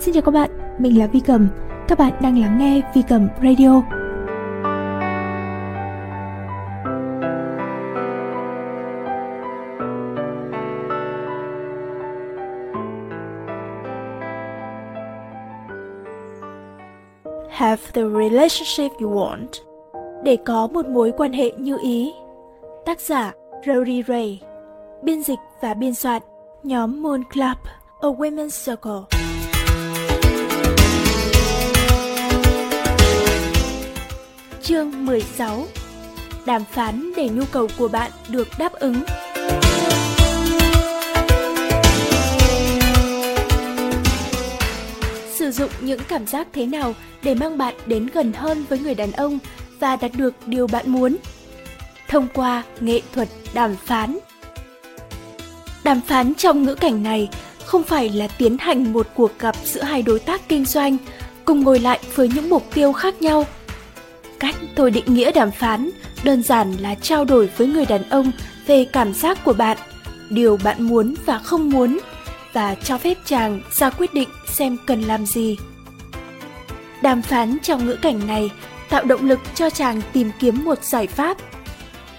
Xin chào các bạn, mình là Vi Cầm. Các bạn đang lắng nghe Vi Cầm Radio. Have the relationship you want. Để có một mối quan hệ như ý. Tác giả Rory Ray. Biên dịch và biên soạn nhóm Moon Club, A Women's Circle. Chương 16 Đàm phán để nhu cầu của bạn được đáp ứng. Sử dụng những cảm giác thế nào để mang bạn đến gần hơn với người đàn ông và đạt được điều bạn muốn? Thông qua nghệ thuật đàm phán. Đàm phán trong ngữ cảnh này không phải là tiến hành một cuộc gặp giữa hai đối tác kinh doanh, cùng ngồi lại với những mục tiêu khác nhau – Cách tôi định nghĩa đàm phán đơn giản là trao đổi với người đàn ông về cảm giác của bạn, điều bạn muốn và không muốn và cho phép chàng ra quyết định xem cần làm gì. Đàm phán trong ngữ cảnh này tạo động lực cho chàng tìm kiếm một giải pháp.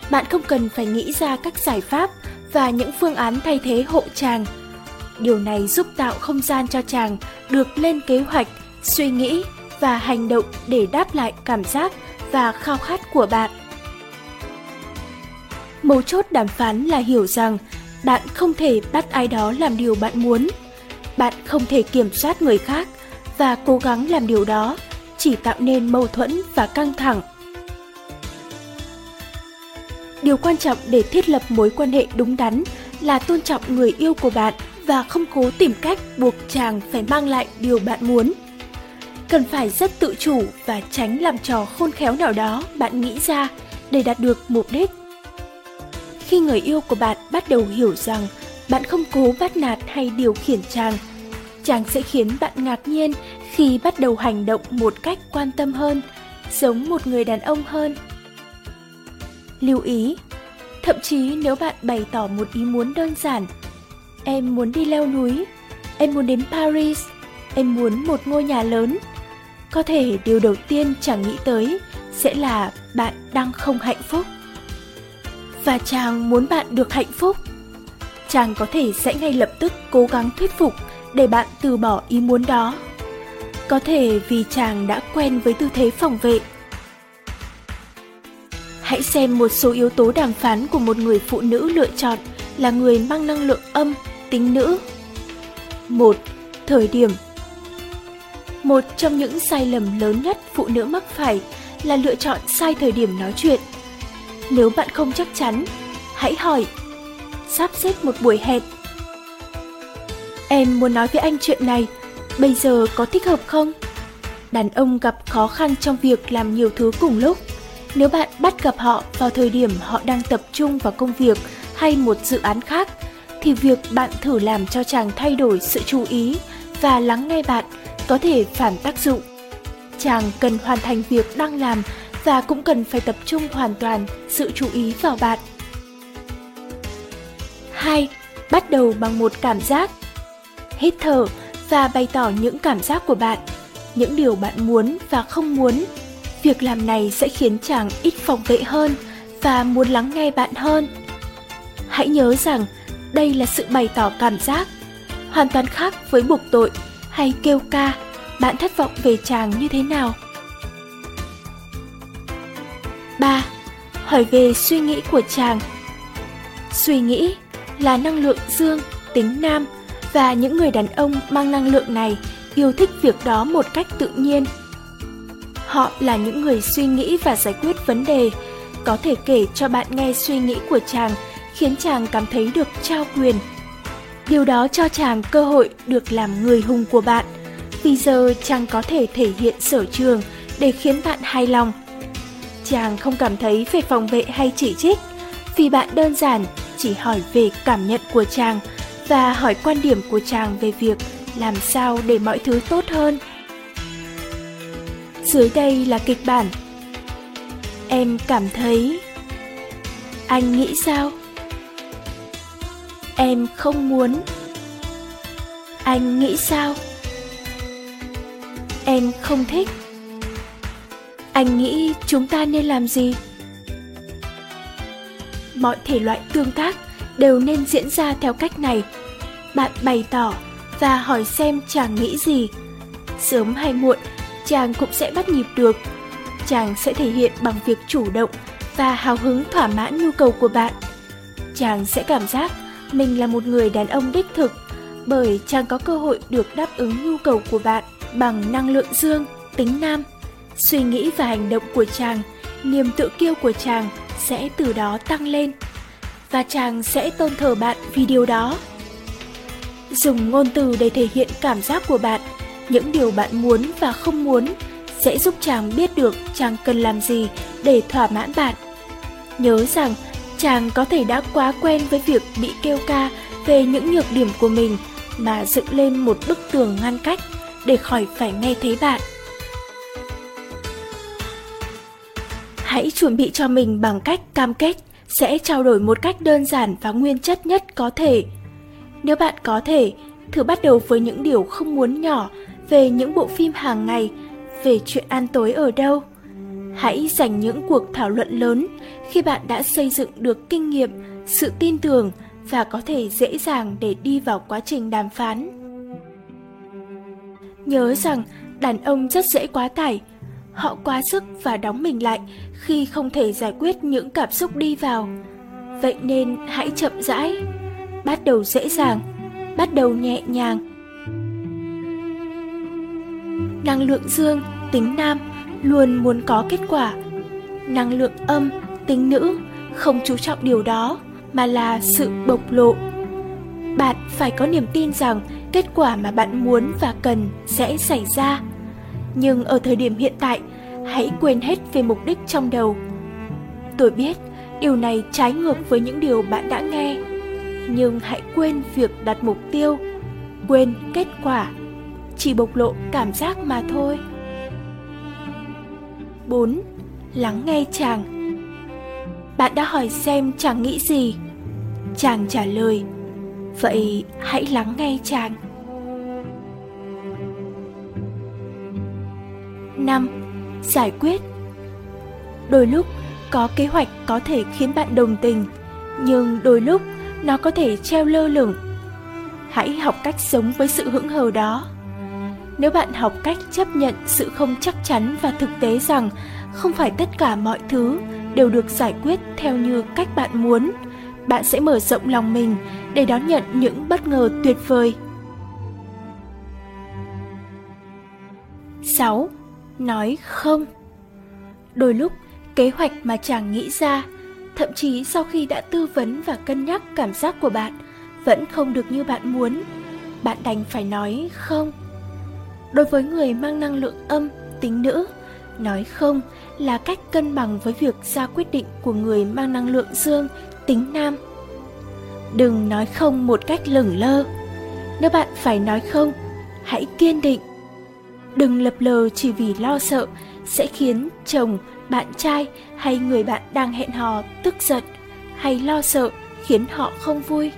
Bạn không cần phải nghĩ ra các giải pháp và những phương án thay thế hộ chàng. Điều này giúp tạo không gian cho chàng được lên kế hoạch, suy nghĩ và hành động để đáp lại cảm giác và khao khát của bạn. Mấu chốt đàm phán là hiểu rằng bạn không thể bắt ai đó làm điều bạn muốn. Bạn không thể kiểm soát người khác và cố gắng làm điều đó, chỉ tạo nên mâu thuẫn và căng thẳng. Điều quan trọng để thiết lập mối quan hệ đúng đắn là tôn trọng người yêu của bạn và không cố tìm cách buộc chàng phải mang lại điều bạn muốn cần phải rất tự chủ và tránh làm trò khôn khéo nào đó bạn nghĩ ra để đạt được mục đích. Khi người yêu của bạn bắt đầu hiểu rằng bạn không cố bắt nạt hay điều khiển chàng chàng sẽ khiến bạn ngạc nhiên khi bắt đầu hành động một cách quan tâm hơn, giống một người đàn ông hơn. Lưu ý, thậm chí nếu bạn bày tỏ một ý muốn đơn giản, em muốn đi leo núi, em muốn đến paris, em muốn một ngôi nhà lớn có thể điều đầu tiên chàng nghĩ tới sẽ là bạn đang không hạnh phúc. Và chàng muốn bạn được hạnh phúc, chàng có thể sẽ ngay lập tức cố gắng thuyết phục để bạn từ bỏ ý muốn đó. Có thể vì chàng đã quen với tư thế phòng vệ. Hãy xem một số yếu tố đàm phán của một người phụ nữ lựa chọn là người mang năng lượng âm, tính nữ. Một, thời điểm một trong những sai lầm lớn nhất phụ nữ mắc phải là lựa chọn sai thời điểm nói chuyện. Nếu bạn không chắc chắn, hãy hỏi. Sắp xếp một buổi hẹn. Em muốn nói với anh chuyện này, bây giờ có thích hợp không? Đàn ông gặp khó khăn trong việc làm nhiều thứ cùng lúc. Nếu bạn bắt gặp họ vào thời điểm họ đang tập trung vào công việc hay một dự án khác, thì việc bạn thử làm cho chàng thay đổi sự chú ý và lắng nghe bạn có thể phản tác dụng. Chàng cần hoàn thành việc đang làm và cũng cần phải tập trung hoàn toàn sự chú ý vào bạn. 2. Bắt đầu bằng một cảm giác. Hít thở và bày tỏ những cảm giác của bạn, những điều bạn muốn và không muốn. Việc làm này sẽ khiến chàng ít phòng vệ hơn và muốn lắng nghe bạn hơn. Hãy nhớ rằng đây là sự bày tỏ cảm giác, hoàn toàn khác với buộc tội hay kêu ca, bạn thất vọng về chàng như thế nào? 3. Hỏi về suy nghĩ của chàng. Suy nghĩ là năng lượng dương, tính nam và những người đàn ông mang năng lượng này yêu thích việc đó một cách tự nhiên. Họ là những người suy nghĩ và giải quyết vấn đề, có thể kể cho bạn nghe suy nghĩ của chàng khiến chàng cảm thấy được trao quyền Điều đó cho chàng cơ hội được làm người hùng của bạn, vì giờ chàng có thể thể hiện sở trường để khiến bạn hài lòng. Chàng không cảm thấy phải phòng vệ hay chỉ trích, vì bạn đơn giản chỉ hỏi về cảm nhận của chàng và hỏi quan điểm của chàng về việc làm sao để mọi thứ tốt hơn. Dưới đây là kịch bản. Em cảm thấy anh nghĩ sao? Em không muốn. Anh nghĩ sao? Em không thích. Anh nghĩ chúng ta nên làm gì? Mọi thể loại tương tác đều nên diễn ra theo cách này. Bạn bày tỏ và hỏi xem chàng nghĩ gì. Sớm hay muộn, chàng cũng sẽ bắt nhịp được. Chàng sẽ thể hiện bằng việc chủ động và hào hứng thỏa mãn nhu cầu của bạn. Chàng sẽ cảm giác mình là một người đàn ông đích thực bởi chàng có cơ hội được đáp ứng nhu cầu của bạn bằng năng lượng dương, tính nam. Suy nghĩ và hành động của chàng, niềm tự kiêu của chàng sẽ từ đó tăng lên và chàng sẽ tôn thờ bạn vì điều đó. Dùng ngôn từ để thể hiện cảm giác của bạn, những điều bạn muốn và không muốn sẽ giúp chàng biết được chàng cần làm gì để thỏa mãn bạn. Nhớ rằng chàng có thể đã quá quen với việc bị kêu ca về những nhược điểm của mình mà dựng lên một bức tường ngăn cách để khỏi phải nghe thấy bạn. Hãy chuẩn bị cho mình bằng cách cam kết sẽ trao đổi một cách đơn giản và nguyên chất nhất có thể. Nếu bạn có thể, thử bắt đầu với những điều không muốn nhỏ về những bộ phim hàng ngày, về chuyện ăn tối ở đâu. Hãy dành những cuộc thảo luận lớn khi bạn đã xây dựng được kinh nghiệm, sự tin tưởng và có thể dễ dàng để đi vào quá trình đàm phán. Nhớ rằng đàn ông rất dễ quá tải, họ quá sức và đóng mình lại khi không thể giải quyết những cảm xúc đi vào. Vậy nên hãy chậm rãi, bắt đầu dễ dàng, bắt đầu nhẹ nhàng. Năng lượng dương, tính nam luôn muốn có kết quả. Năng lượng âm, tính nữ không chú trọng điều đó mà là sự bộc lộ. Bạn phải có niềm tin rằng kết quả mà bạn muốn và cần sẽ xảy ra. Nhưng ở thời điểm hiện tại, hãy quên hết về mục đích trong đầu. Tôi biết điều này trái ngược với những điều bạn đã nghe, nhưng hãy quên việc đặt mục tiêu, quên kết quả, chỉ bộc lộ cảm giác mà thôi. 4. Lắng nghe chàng Bạn đã hỏi xem chàng nghĩ gì? Chàng trả lời, Vậy hãy lắng nghe chàng 5. Giải quyết Đôi lúc có kế hoạch có thể khiến bạn đồng tình, Nhưng đôi lúc nó có thể treo lơ lửng Hãy học cách sống với sự hững hờ đó nếu bạn học cách chấp nhận sự không chắc chắn và thực tế rằng không phải tất cả mọi thứ đều được giải quyết theo như cách bạn muốn bạn sẽ mở rộng lòng mình để đón nhận những bất ngờ tuyệt vời 6. Nói không Đôi lúc, kế hoạch mà chàng nghĩ ra, thậm chí sau khi đã tư vấn và cân nhắc cảm giác của bạn, vẫn không được như bạn muốn. Bạn đành phải nói không đối với người mang năng lượng âm, tính nữ. Nói không là cách cân bằng với việc ra quyết định của người mang năng lượng dương, tính nam. Đừng nói không một cách lửng lơ. Nếu bạn phải nói không, hãy kiên định. Đừng lập lờ chỉ vì lo sợ sẽ khiến chồng, bạn trai hay người bạn đang hẹn hò tức giận hay lo sợ khiến họ không vui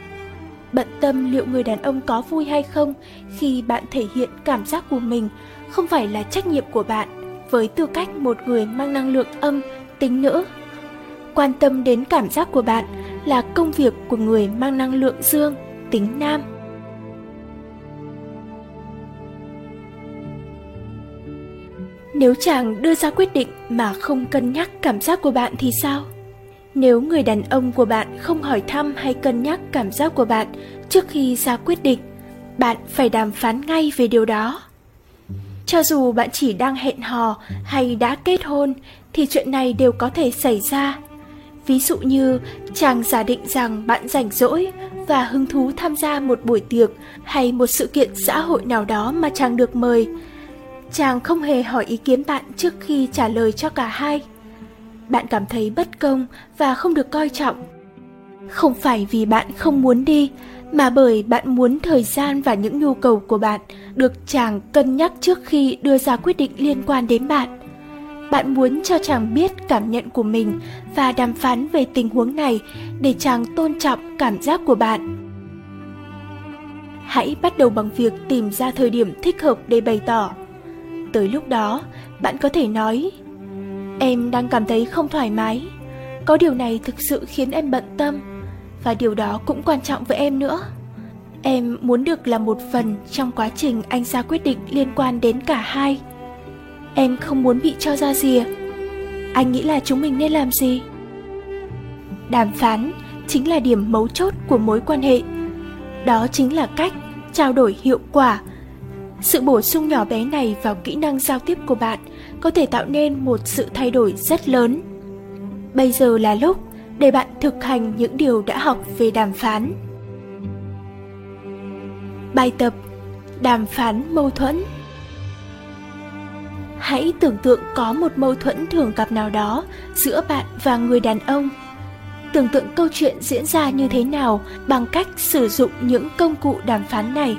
bận tâm liệu người đàn ông có vui hay không khi bạn thể hiện cảm giác của mình không phải là trách nhiệm của bạn với tư cách một người mang năng lượng âm, tính nữ quan tâm đến cảm giác của bạn là công việc của người mang năng lượng dương, tính nam. Nếu chàng đưa ra quyết định mà không cân nhắc cảm giác của bạn thì sao? Nếu người đàn ông của bạn không hỏi thăm hay cân nhắc cảm giác của bạn trước khi ra quyết định, bạn phải đàm phán ngay về điều đó. Cho dù bạn chỉ đang hẹn hò hay đã kết hôn thì chuyện này đều có thể xảy ra. Ví dụ như chàng giả định rằng bạn rảnh rỗi và hứng thú tham gia một buổi tiệc hay một sự kiện xã hội nào đó mà chàng được mời. Chàng không hề hỏi ý kiến bạn trước khi trả lời cho cả hai bạn cảm thấy bất công và không được coi trọng. Không phải vì bạn không muốn đi mà bởi bạn muốn thời gian và những nhu cầu của bạn được chàng cân nhắc trước khi đưa ra quyết định liên quan đến bạn. Bạn muốn cho chàng biết cảm nhận của mình và đàm phán về tình huống này để chàng tôn trọng cảm giác của bạn. Hãy bắt đầu bằng việc tìm ra thời điểm thích hợp để bày tỏ. Tới lúc đó, bạn có thể nói Em đang cảm thấy không thoải mái. Có điều này thực sự khiến em bận tâm, và điều đó cũng quan trọng với em nữa. Em muốn được là một phần trong quá trình anh ra quyết định liên quan đến cả hai. Em không muốn bị cho ra rìa. Anh nghĩ là chúng mình nên làm gì? Đàm phán chính là điểm mấu chốt của mối quan hệ. Đó chính là cách trao đổi hiệu quả. Sự bổ sung nhỏ bé này vào kỹ năng giao tiếp của bạn có thể tạo nên một sự thay đổi rất lớn. Bây giờ là lúc để bạn thực hành những điều đã học về đàm phán. Bài tập Đàm phán mâu thuẫn Hãy tưởng tượng có một mâu thuẫn thường gặp nào đó giữa bạn và người đàn ông. Tưởng tượng câu chuyện diễn ra như thế nào bằng cách sử dụng những công cụ đàm phán này.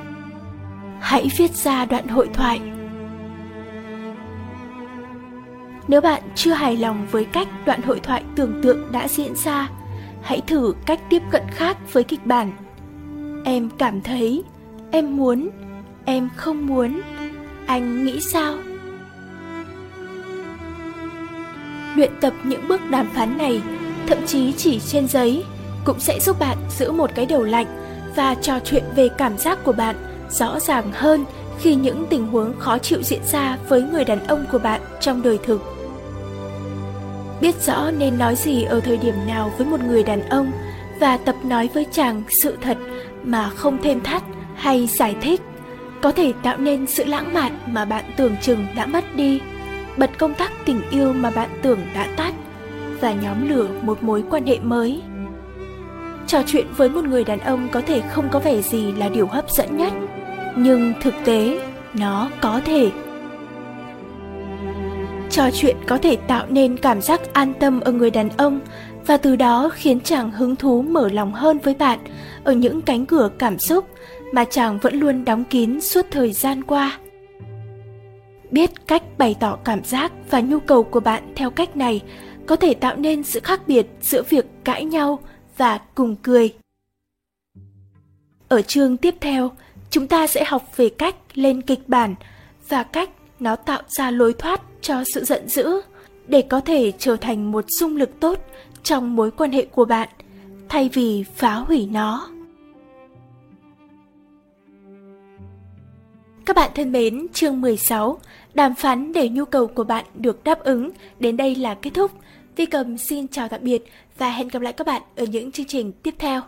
Hãy viết ra đoạn hội thoại Nếu bạn chưa hài lòng với cách đoạn hội thoại tưởng tượng đã diễn ra, hãy thử cách tiếp cận khác với kịch bản. Em cảm thấy, em muốn, em không muốn, anh nghĩ sao? Luyện tập những bước đàm phán này, thậm chí chỉ trên giấy, cũng sẽ giúp bạn giữ một cái đầu lạnh và trò chuyện về cảm giác của bạn rõ ràng hơn khi những tình huống khó chịu diễn ra với người đàn ông của bạn trong đời thực. Biết rõ nên nói gì ở thời điểm nào với một người đàn ông và tập nói với chàng sự thật mà không thêm thắt hay giải thích, có thể tạo nên sự lãng mạn mà bạn tưởng chừng đã mất đi, bật công tắc tình yêu mà bạn tưởng đã tắt và nhóm lửa một mối quan hệ mới. Trò chuyện với một người đàn ông có thể không có vẻ gì là điều hấp dẫn nhất nhưng thực tế, nó có thể. Trò chuyện có thể tạo nên cảm giác an tâm ở người đàn ông và từ đó khiến chàng hứng thú mở lòng hơn với bạn ở những cánh cửa cảm xúc mà chàng vẫn luôn đóng kín suốt thời gian qua. Biết cách bày tỏ cảm giác và nhu cầu của bạn theo cách này có thể tạo nên sự khác biệt giữa việc cãi nhau và cùng cười. Ở chương tiếp theo chúng ta sẽ học về cách lên kịch bản và cách nó tạo ra lối thoát cho sự giận dữ để có thể trở thành một xung lực tốt trong mối quan hệ của bạn thay vì phá hủy nó. Các bạn thân mến, chương 16, đàm phán để nhu cầu của bạn được đáp ứng, đến đây là kết thúc. Vi Cầm xin chào tạm biệt và hẹn gặp lại các bạn ở những chương trình tiếp theo.